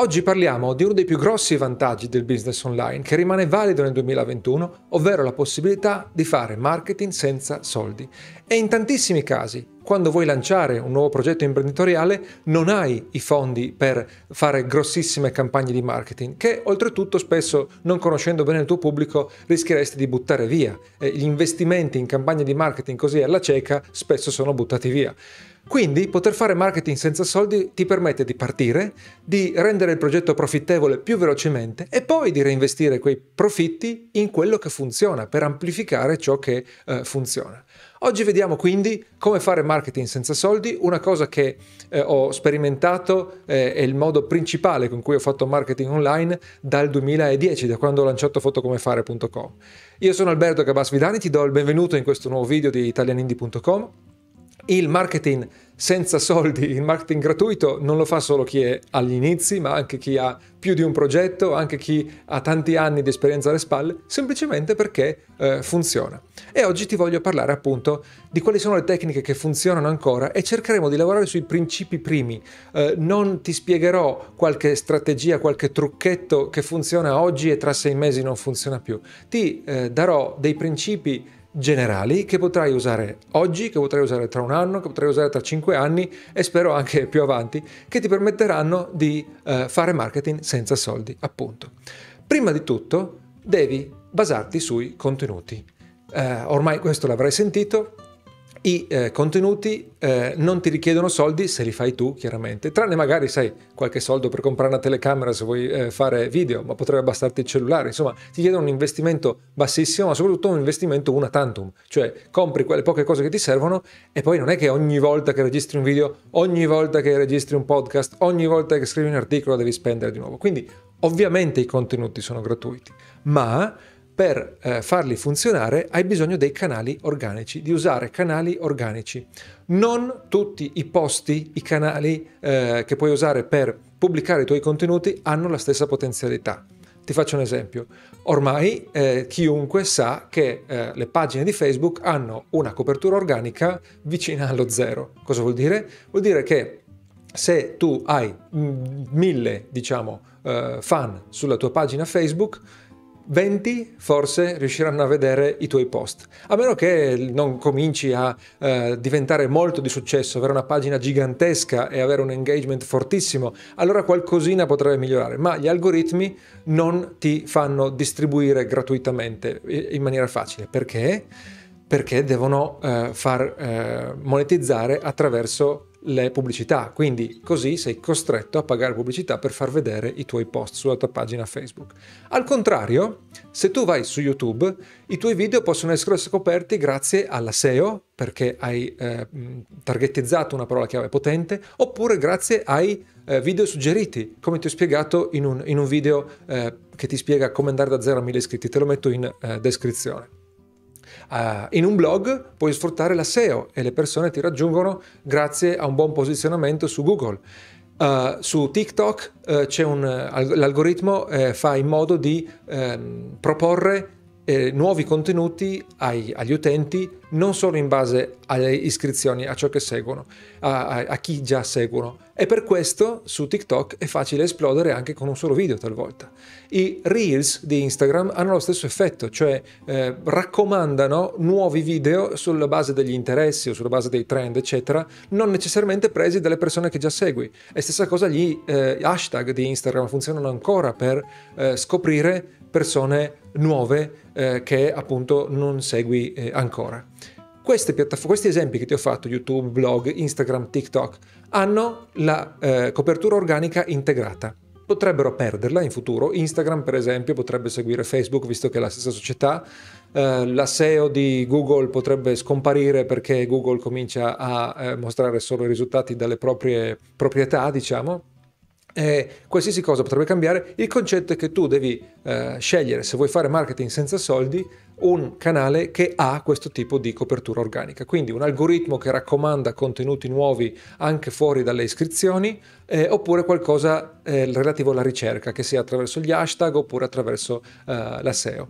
Oggi parliamo di uno dei più grossi vantaggi del business online che rimane valido nel 2021, ovvero la possibilità di fare marketing senza soldi. E in tantissimi casi, quando vuoi lanciare un nuovo progetto imprenditoriale, non hai i fondi per fare grossissime campagne di marketing, che oltretutto spesso, non conoscendo bene il tuo pubblico, rischieresti di buttare via. E gli investimenti in campagne di marketing così alla cieca spesso sono buttati via. Quindi poter fare marketing senza soldi ti permette di partire, di rendere il progetto profittevole più velocemente e poi di reinvestire quei profitti in quello che funziona per amplificare ciò che eh, funziona. Oggi vediamo quindi come fare marketing senza soldi, una cosa che eh, ho sperimentato eh, il modo principale con cui ho fatto marketing online dal 2010, da quando ho lanciato fotocomefare.com. Io sono Alberto Cabasvidani, ti do il benvenuto in questo nuovo video di italianindi.com il marketing senza soldi, il marketing gratuito non lo fa solo chi è agli inizi, ma anche chi ha più di un progetto, anche chi ha tanti anni di esperienza alle spalle, semplicemente perché eh, funziona. E oggi ti voglio parlare appunto di quali sono le tecniche che funzionano ancora e cercheremo di lavorare sui principi primi. Eh, non ti spiegherò qualche strategia, qualche trucchetto che funziona oggi e tra sei mesi non funziona più. Ti eh, darò dei principi generali che potrai usare oggi, che potrai usare tra un anno, che potrai usare tra cinque anni e spero anche più avanti, che ti permetteranno di eh, fare marketing senza soldi, appunto. Prima di tutto devi basarti sui contenuti. Eh, ormai questo l'avrai sentito, i eh, contenuti eh, non ti richiedono soldi se li fai tu, chiaramente, tranne magari, sai, qualche soldo per comprare una telecamera se vuoi eh, fare video, ma potrebbe bastarti il cellulare, insomma, ti chiedono un investimento bassissimo, ma soprattutto un investimento una tantum, cioè compri quelle poche cose che ti servono e poi non è che ogni volta che registri un video, ogni volta che registri un podcast, ogni volta che scrivi un articolo devi spendere di nuovo. Quindi, ovviamente i contenuti sono gratuiti, ma per eh, farli funzionare hai bisogno dei canali organici, di usare canali organici. Non tutti i posti, i canali eh, che puoi usare per pubblicare i tuoi contenuti hanno la stessa potenzialità. Ti faccio un esempio. Ormai eh, chiunque sa che eh, le pagine di Facebook hanno una copertura organica vicina allo zero. Cosa vuol dire? Vuol dire che se tu hai mille, diciamo, eh, fan sulla tua pagina Facebook, 20 forse riusciranno a vedere i tuoi post. A meno che non cominci a eh, diventare molto di successo, avere una pagina gigantesca e avere un engagement fortissimo, allora qualcosina potrebbe migliorare, ma gli algoritmi non ti fanno distribuire gratuitamente in maniera facile. Perché? Perché devono eh, far eh, monetizzare attraverso le pubblicità, quindi così sei costretto a pagare pubblicità per far vedere i tuoi post sulla tua pagina Facebook. Al contrario, se tu vai su YouTube, i tuoi video possono essere scoperti grazie alla SEO, perché hai eh, targetizzato una parola chiave potente, oppure grazie ai eh, video suggeriti, come ti ho spiegato in un, in un video eh, che ti spiega come andare da 0 a 1000 iscritti, te lo metto in eh, descrizione. Uh, in un blog puoi sfruttare la SEO e le persone ti raggiungono grazie a un buon posizionamento su Google. Uh, su TikTok uh, un, l'algoritmo fa in modo di ehm, proporre eh, nuovi contenuti ai, agli utenti non solo in base alle iscrizioni, a ciò che seguono, a, a, a, chi già seguono. E per questo su TikTok è facile esplodere anche con un solo video talvolta. I Reels di Instagram hanno lo stesso effetto, cioè eh, raccomandano nuovi video sulla base degli interessi o sulla base dei trend, eccetera, non necessariamente presi dalle persone che già segui. E stessa cosa gli eh, hashtag di Instagram funzionano ancora per eh, scoprire persone nuove eh, che appunto non segui eh, ancora. Questi esempi che ti ho fatto, YouTube, blog, Instagram, TikTok, hanno la eh, copertura organica integrata. Potrebbero perderla in futuro. Instagram, per esempio, potrebbe seguire Facebook visto che è la stessa società. Uh, la SEO di Google potrebbe scomparire perché Google comincia a eh, mostrare solo i risultati dalle proprie proprietà, diciamo eh, qualsiasi cosa potrebbe cambiare, il concetto è che tu devi eh, scegliere se vuoi fare marketing senza soldi un canale che ha questo tipo di copertura organica, quindi un algoritmo che raccomanda contenuti nuovi anche fuori dalle iscrizioni eh, oppure qualcosa eh, relativo alla ricerca, che sia attraverso gli hashtag oppure attraverso eh, la SEO.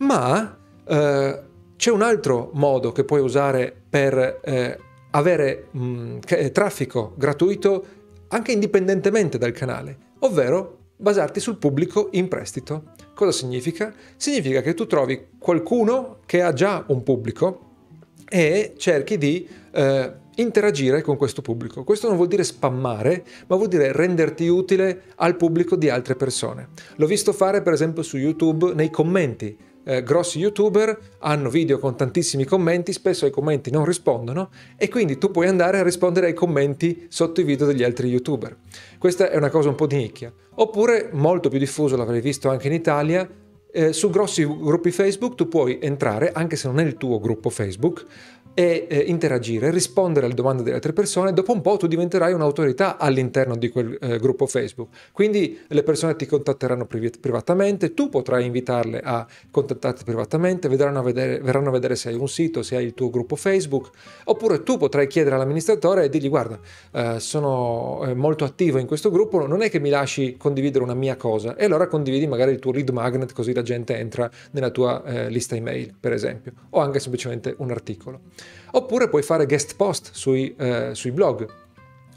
Ma eh, c'è un altro modo che puoi usare per avere mh, traffico gratuito anche indipendentemente dal canale, ovvero basarti sul pubblico in prestito. Cosa significa? Significa che tu trovi qualcuno che ha già un pubblico e cerchi di eh, interagire con questo pubblico. Questo non vuol dire spammare, ma vuol dire renderti utile al pubblico di altre persone. L'ho visto fare per esempio su YouTube nei commenti. Eh, grossi youtuber hanno video con tantissimi commenti, spesso ai commenti non rispondono e quindi tu puoi andare a rispondere ai commenti sotto i video degli altri youtuber. Questa è una cosa un po' di nicchia. Oppure, molto più diffuso, l'avrei visto anche in Italia, eh, su grossi gruppi Facebook tu puoi entrare, anche se non è il tuo gruppo Facebook, e eh, interagire, rispondere alle domande delle altre persone, dopo un po' tu diventerai un'autorità all'interno di quel eh, gruppo Facebook. Quindi le persone ti contatteranno priv- privatamente, tu potrai invitarle a contattarti privatamente, a vedere, verranno a vedere se hai un sito, se hai il tuo gruppo Facebook, oppure tu potrai chiedere all'amministratore e dirgli guarda, eh, sono eh, molto attivo in questo gruppo, non è che mi lasci condividere una mia cosa e allora condividi magari il tuo lead magnet così la gente entra nella tua eh, lista email, per esempio, o anche semplicemente un articolo. Oppure puoi fare guest post sui, eh, sui blog.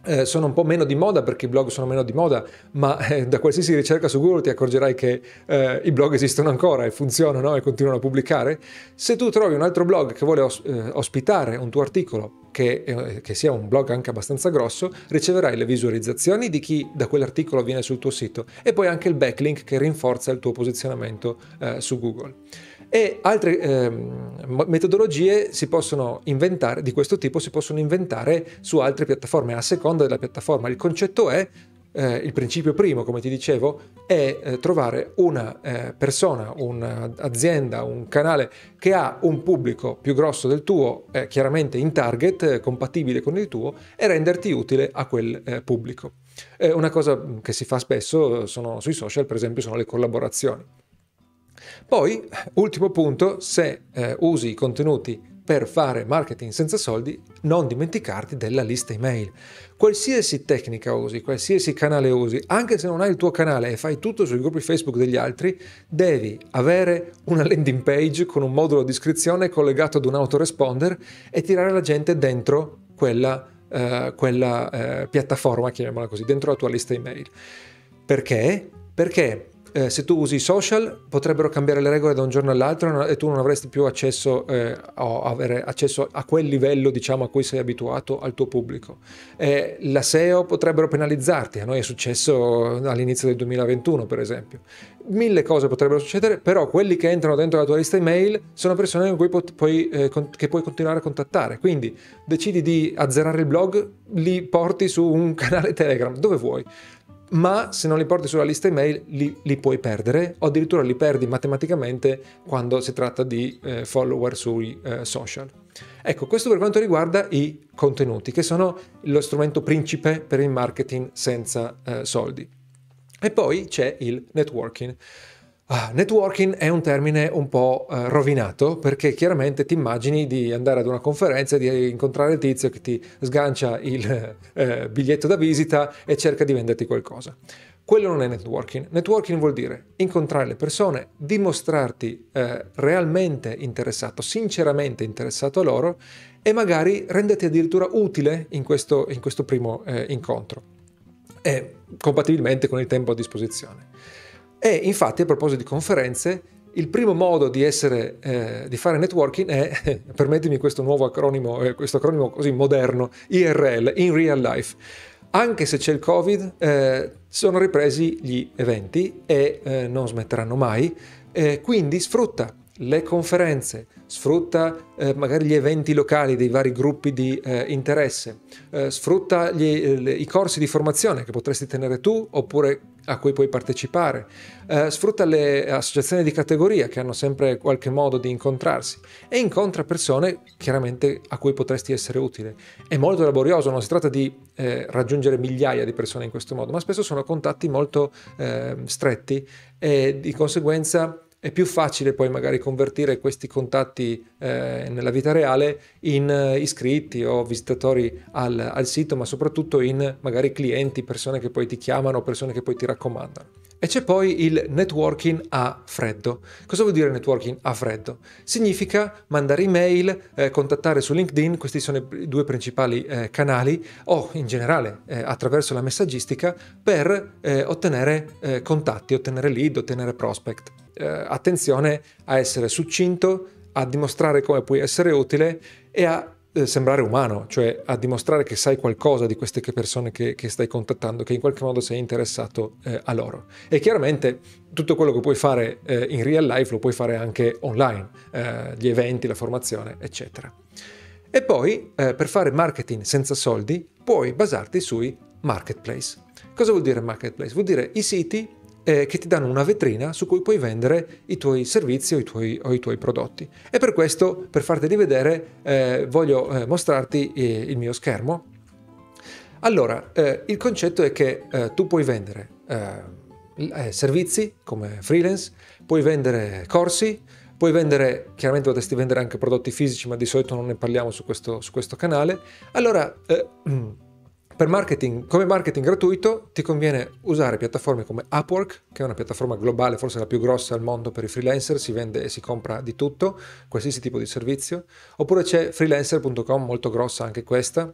Eh, sono un po' meno di moda perché i blog sono meno di moda, ma eh, da qualsiasi ricerca su Google ti accorgerai che eh, i blog esistono ancora e funzionano e continuano a pubblicare. Se tu trovi un altro blog che vuole os- eh, ospitare un tuo articolo, che, eh, che, sia un blog anche abbastanza grosso, riceverai le visualizzazioni di chi da quell'articolo viene sul tuo sito e poi anche il backlink che rinforza il tuo posizionamento eh, su Google. E altre eh, metodologie si possono inventare, di questo tipo si possono inventare su altre piattaforme, a seconda della piattaforma. Il concetto è, eh, il principio primo, come ti dicevo, è eh, trovare una eh, persona, un'azienda, un canale che ha un pubblico più grosso del tuo, eh, chiaramente in target, eh, compatibile con il tuo, e renderti utile a quel pubblico. una cosa che si fa spesso sono, sui social, per esempio, sono le collaborazioni. Poi, ultimo punto, se eh, usi i contenuti per fare marketing senza soldi, non dimenticarti della lista email. Qualsiasi tecnica usi, qualsiasi canale usi, anche se non hai il tuo canale e fai tutto sui gruppi Facebook degli altri, devi avere una landing page con un modulo di iscrizione collegato ad un autoresponder e tirare la gente dentro quella, eh, quella eh, piattaforma, chiamiamola così, dentro la tua lista email. Perché? Perché eh, se tu usi i social potrebbero cambiare le regole da un giorno all'altro e tu non avresti più accesso eh, o avere accesso a quel livello diciamo a cui sei abituato al tuo pubblico. Eh, la SEO potrebbero penalizzarti, a noi è successo all'inizio del 2021 per esempio. Mille cose potrebbero succedere, però quelli che entrano dentro la tua lista email sono persone pot- puoi, eh, che puoi continuare a contattare. Quindi decidi di azzerare il blog, li porti su un canale Telegram, dove vuoi ma se non li porti sulla lista email li, li, puoi perdere o addirittura li perdi matematicamente quando si tratta di eh, follower sui eh, social. Ecco, questo per quanto riguarda i contenuti, che sono lo strumento principe per il marketing senza eh, soldi. E poi c'è il networking. Ah, networking è un termine un po' eh, rovinato perché chiaramente ti immagini di andare ad una conferenza e di incontrare il tizio che ti sgancia il eh, biglietto da visita e cerca di venderti qualcosa. Quello non è networking. Networking vuol dire incontrare le persone, dimostrarti eh, realmente interessato, sinceramente interessato a loro e magari renderti addirittura utile in questo, in questo primo incontro e compatibilmente con il tempo a disposizione. E infatti a proposito di conferenze, il primo modo di, essere, eh, di fare networking è, permettimi questo nuovo acronimo, eh, questo acronimo così moderno, IRL, in real life. Anche se c'è il Covid, eh, sono ripresi gli eventi e eh, non smetteranno mai, eh, quindi sfrutta le conferenze, sfrutta eh, magari gli eventi locali dei vari gruppi di eh, interesse, eh, sfrutta gli, le, i corsi di formazione che potresti tenere tu oppure a cui puoi partecipare, eh, sfrutta le associazioni di categoria che hanno sempre qualche modo di incontrarsi e incontra persone chiaramente a cui potresti essere utile. È molto laborioso, non si tratta di eh, raggiungere migliaia di persone in questo modo, ma spesso sono contatti molto eh, stretti e di conseguenza è più facile poi magari convertire questi contatti eh, nella vita reale in eh, iscritti o visitatori al, al, sito, ma soprattutto in magari clienti, persone che poi ti chiamano, persone che poi ti raccomandano. E c'è poi il networking a freddo. Cosa vuol dire networking a freddo? Significa mandare email, eh, contattare su LinkedIn, questi sono i due principali eh, canali, o in generale eh, attraverso la messaggistica per eh, ottenere eh, contatti, ottenere lead, ottenere prospect. Eh, attenzione a essere succinto, a dimostrare come puoi essere utile e a sembrare umano, cioè a dimostrare che sai qualcosa di queste persone che, che stai contattando, che in qualche modo sei interessato eh, a loro. E chiaramente tutto quello che puoi fare eh, in real life lo puoi fare anche online, eh, gli eventi, la formazione, eccetera. E poi eh, per fare marketing senza soldi puoi basarti sui marketplace. Cosa vuol dire marketplace? Vuol dire i siti eh, che ti danno una vetrina su cui puoi vendere i tuoi servizi o i tuoi, o i tuoi prodotti. E per questo, per farteli vedere, eh, voglio eh, mostrarti eh, il mio schermo. Allora, eh, il concetto è che eh, tu puoi vendere servizi come freelance, puoi vendere corsi, puoi vendere, chiaramente potresti vendere anche prodotti fisici, ma di solito non ne parliamo su questo, su questo canale. Allora, per marketing, come marketing gratuito ti conviene usare piattaforme come Upwork, che è una piattaforma globale, forse la più grossa al mondo per i freelancer, si vende e si compra di tutto, qualsiasi tipo di servizio, oppure c'è freelancer.com, molto grossa anche questa.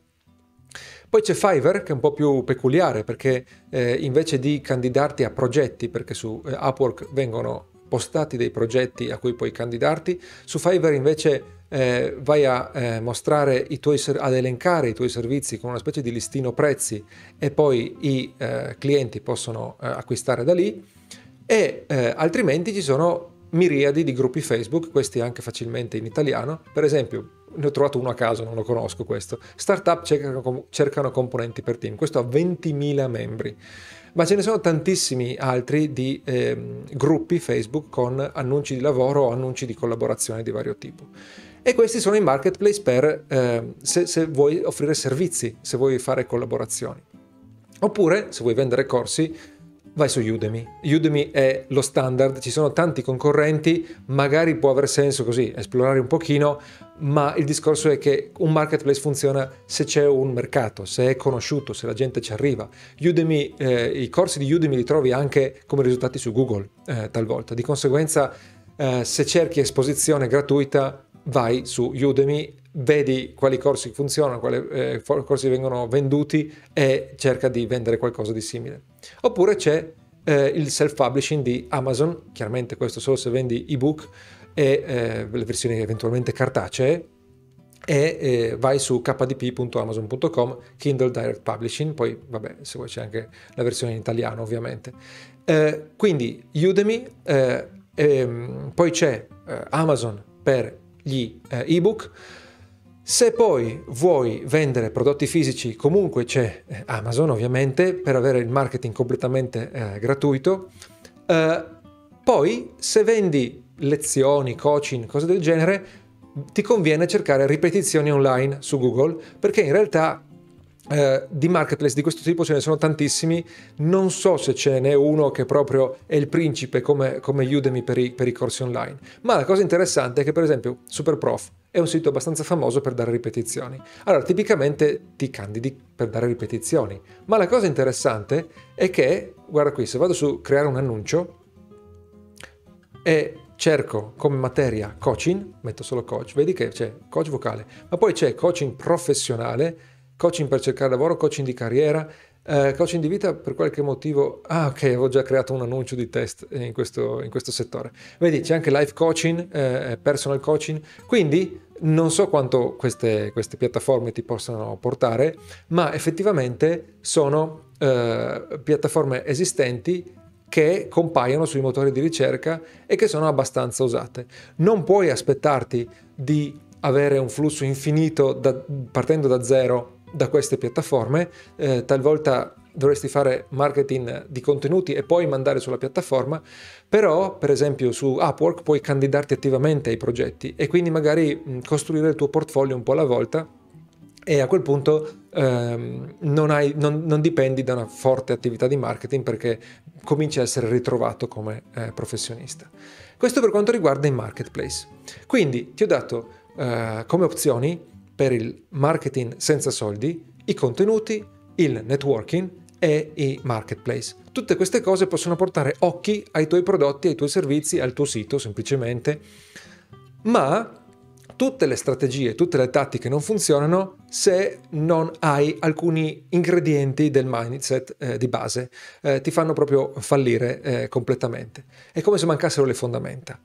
Poi c'è Fiverr che è un po' più peculiare perché eh, invece di candidarti a progetti, perché su eh, Upwork vengono postati dei progetti a cui puoi candidarti, su Fiverr invece eh, vai a eh, mostrare tuoi ad elencare i tuoi servizi con una specie di listino prezzi e poi i eh, clienti possono eh, acquistare da lì e eh, altrimenti ci sono miriadi di gruppi Facebook, questi anche facilmente in italiano. Per esempio, ne ho trovato uno a caso, non lo conosco questo. Startup cercano, cercano componenti per team, questo ha 20.000 membri. Ma ce ne sono tantissimi altri di eh, gruppi Facebook con annunci di lavoro o annunci di collaborazione di vario tipo. E questi sono i marketplace per eh, se, se vuoi offrire servizi, se vuoi fare collaborazioni. Oppure, se vuoi vendere corsi, vai su Udemy. Udemy è lo standard, ci sono tanti concorrenti, magari può aver senso così esplorare un pochino, ma il discorso è che un marketplace funziona se c'è un mercato, se è conosciuto, se la gente ci arriva. Udemy, eh, i corsi di Udemy li trovi anche come risultati su Google eh, talvolta, di conseguenza eh, se cerchi esposizione gratuita vai su Udemy, vedi quali corsi funzionano, quali eh, corsi vengono venduti e cerca di vendere qualcosa di simile. Oppure c'è eh, il self-publishing di Amazon, chiaramente questo solo se vendi ebook e eh, le versioni eventualmente cartacee, e eh, vai su kdp.amazon.com Kindle Direct Publishing, poi vabbè se vuoi c'è anche la versione in italiano ovviamente. Eh, quindi Udemy, eh, ehm, poi c'è eh, Amazon per gli eh, ebook. Se poi vuoi vendere prodotti fisici, comunque c'è eh, Amazon ovviamente per avere il marketing completamente eh, gratuito. Eh, poi se vendi lezioni, coaching, cose del genere, ti conviene cercare ripetizioni online su Google perché in realtà eh, di marketplace di questo tipo ce ne sono tantissimi, non so se ce n'è uno che proprio è il principe come, come Udemy per i, per i, corsi online, ma la cosa interessante è che per esempio Superprof è un sito abbastanza famoso per dare ripetizioni. Allora, tipicamente ti candidi per dare ripetizioni, ma la cosa interessante è che, guarda qui, se vado su creare un annuncio e cerco come materia coaching, metto solo coach, vedi che c'è coach vocale, ma poi c'è coaching professionale, coaching per cercare lavoro, coaching di carriera, eh, coaching di vita per qualche motivo, ah ok, avevo già creato un annuncio di test in questo, in questo settore. Vedi, c'è anche life coaching, eh, personal coaching, quindi non so quanto queste, queste, piattaforme ti possano portare, ma effettivamente sono eh, piattaforme esistenti che compaiono sui motori di ricerca e che sono abbastanza usate. Non puoi aspettarti di avere un flusso infinito da, partendo da zero da queste piattaforme, eh, talvolta dovresti fare marketing di contenuti e poi mandare sulla piattaforma, però per esempio su Upwork puoi candidarti attivamente ai progetti e quindi magari costruire il tuo portfolio un po' alla volta e a quel punto ehm, non, hai, non, non, dipendi da una forte attività di marketing perché cominci a essere ritrovato come eh, professionista. Questo per quanto riguarda i marketplace. Quindi ti ho dato eh, come opzioni per il marketing senza soldi, i contenuti, il networking e i marketplace. Tutte queste cose possono portare occhi ai tuoi prodotti, ai tuoi servizi, al tuo sito semplicemente, ma tutte le strategie, tutte le tattiche non funzionano se non hai alcuni ingredienti del mindset eh, di base, eh, ti fanno proprio fallire eh, completamente. È come se mancassero le fondamenta.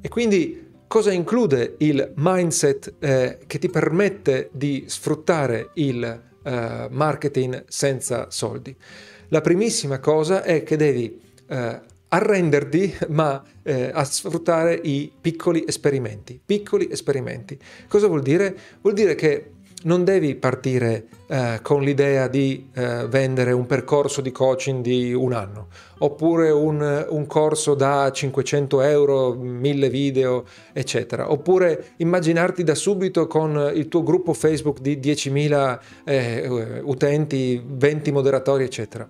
E quindi cosa include il mindset eh, che ti permette di sfruttare il eh, marketing senza soldi? La primissima cosa è che devi eh, arrenderti ma eh, a sfruttare i piccoli esperimenti. Piccoli esperimenti. Cosa vuol dire? Vuol dire che non devi partire eh, con l'idea di eh, vendere un percorso di coaching di un anno, oppure un, un, corso da 500 euro, 1000 video, eccetera, oppure immaginarti da subito con il tuo gruppo Facebook di 10.000 eh, utenti, 20 moderatori, eccetera.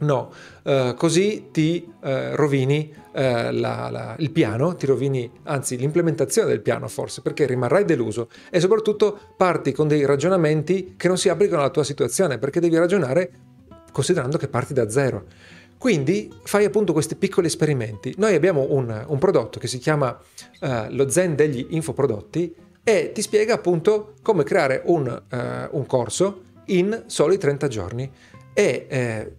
No, uh, così ti uh, rovini uh, la, la, il piano, ti rovini anzi l'implementazione del piano forse, perché rimarrai deluso e soprattutto parti con dei ragionamenti che non si applicano alla tua situazione, perché devi ragionare considerando che parti da zero. Quindi fai appunto questi piccoli esperimenti. Noi abbiamo un, un prodotto che si chiama lo Zen degli infoprodotti e ti spiega appunto come creare un, un corso in soli 30 giorni. E eh,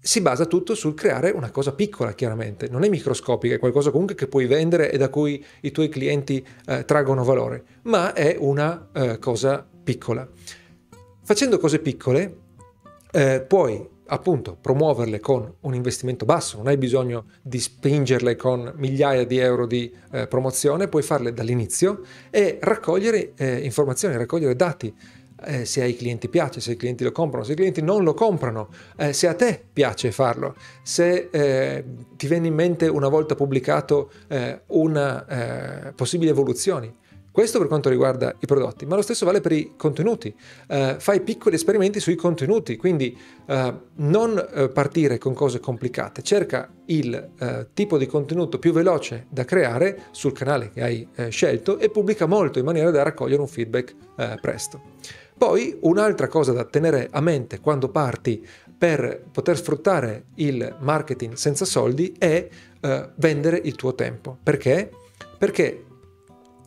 si basa tutto sul creare una cosa piccola, chiaramente, non è microscopica, è qualcosa comunque che puoi vendere e da cui i tuoi clienti eh, traggono valore, ma è una eh, cosa piccola. Facendo cose piccole eh, puoi appunto promuoverle con un investimento basso, non hai bisogno di spingerle con migliaia di euro di eh, promozione, puoi farle dall'inizio e raccogliere eh, informazioni, raccogliere dati eh, se ai clienti piace, se i clienti lo comprano, se i clienti non lo comprano, eh, se a te piace farlo, se eh, ti viene in mente una volta pubblicato eh, una eh, possibile evoluzione. Questo per quanto riguarda i prodotti, ma lo stesso vale per i contenuti. Uh, fai piccoli esperimenti sui contenuti, quindi uh, non partire con cose complicate, cerca il tipo di contenuto più veloce da creare sul canale che hai scelto e pubblica molto in maniera da raccogliere un feedback presto. Poi un'altra cosa da tenere a mente quando parti per poter sfruttare il marketing senza soldi è eh, vendere il tuo tempo. Perché? Perché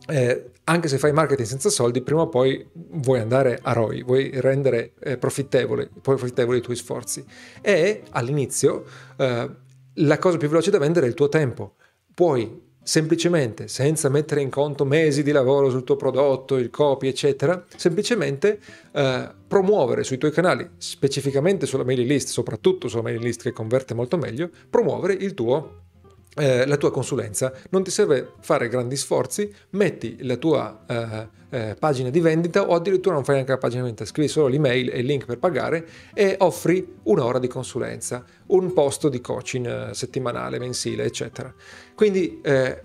eh, anche se fai marketing senza soldi, prima o poi vuoi andare a ROI, vuoi rendere eh, profittevoli i tuoi sforzi. E all'inizio eh, la cosa più veloce da vendere è il tuo tempo. Puoi semplicemente, senza mettere in conto mesi di lavoro sul tuo prodotto, il copy, eccetera, semplicemente eh, promuovere sui tuoi canali, specificamente sulla mailing list, soprattutto sulla mailing list che converte molto meglio, promuovere il tuo eh, la tua consulenza, non ti serve fare grandi sforzi, metti la tua eh, eh, pagina di vendita o addirittura non fai neanche la pagina di vendita, scrivi solo l'email e il link per pagare e offri un'ora di consulenza, un posto di coaching eh, settimanale, mensile, eccetera. Quindi eh,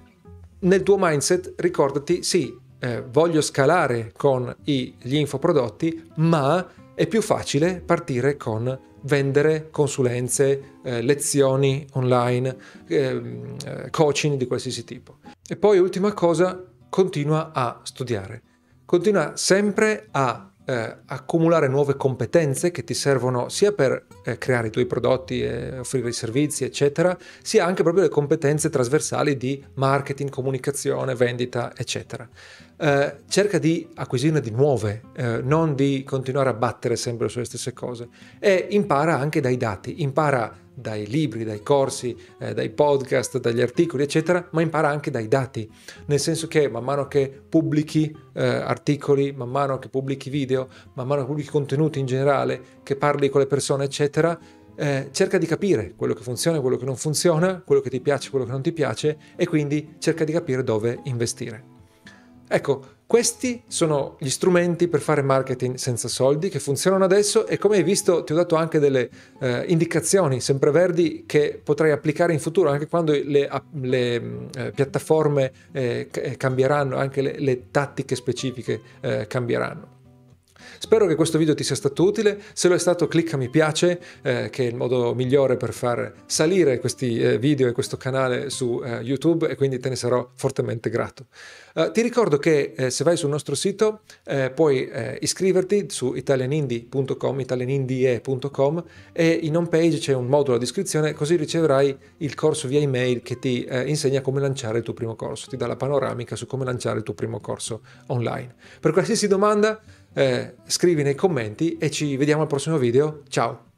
nel tuo mindset ricordati, sì, eh, voglio scalare con i, gli infoprodotti, ma è più facile partire con vendere consulenze, eh, lezioni online, ehm, eh, coaching di qualsiasi tipo. E poi ultima cosa, continua a studiare. Continua sempre a eh, accumulare nuove competenze che ti servono sia per eh, creare i tuoi prodotti e offrire i servizi, eccetera, sia anche proprio le competenze trasversali di marketing, comunicazione, vendita, eccetera. Eh, cerca di acquisirne di nuove, eh, non di continuare a battere sempre sulle stesse cose e impara anche dai dati, impara dai libri, dai corsi, eh, dai podcast, dagli articoli, eccetera, ma impara anche dai dati, nel senso che man mano che pubblichi eh, articoli, man mano che pubblichi video, man mano che pubblichi contenuti in generale, che parli con le persone, eccetera, eh, cerca di capire quello che funziona, quello che non funziona, quello che ti piace, quello che non ti piace e quindi cerca di capire dove investire. Ecco, questi sono gli strumenti per fare marketing senza soldi che funzionano adesso e come hai visto ti ho dato anche delle eh, indicazioni sempreverdi che potrai applicare in futuro anche quando le, le eh, piattaforme eh, cambieranno, anche le, le tattiche specifiche eh, cambieranno. Spero che questo video ti sia stato utile, se lo è stato clicca mi piace, eh, che è il modo migliore per far salire questi eh, video e questo canale su eh, YouTube e quindi te ne sarò fortemente grato. Uh, ti ricordo che eh, se vai sul nostro sito eh, puoi iscriverti su italianindie.com, italianindie.com e in home page c'è un modulo a descrizione così riceverai il corso via email che ti insegna come lanciare il tuo primo corso, ti dà la panoramica su come lanciare il tuo primo corso online. Per qualsiasi domanda eh, scrivi nei commenti e ci vediamo al prossimo video. Ciao!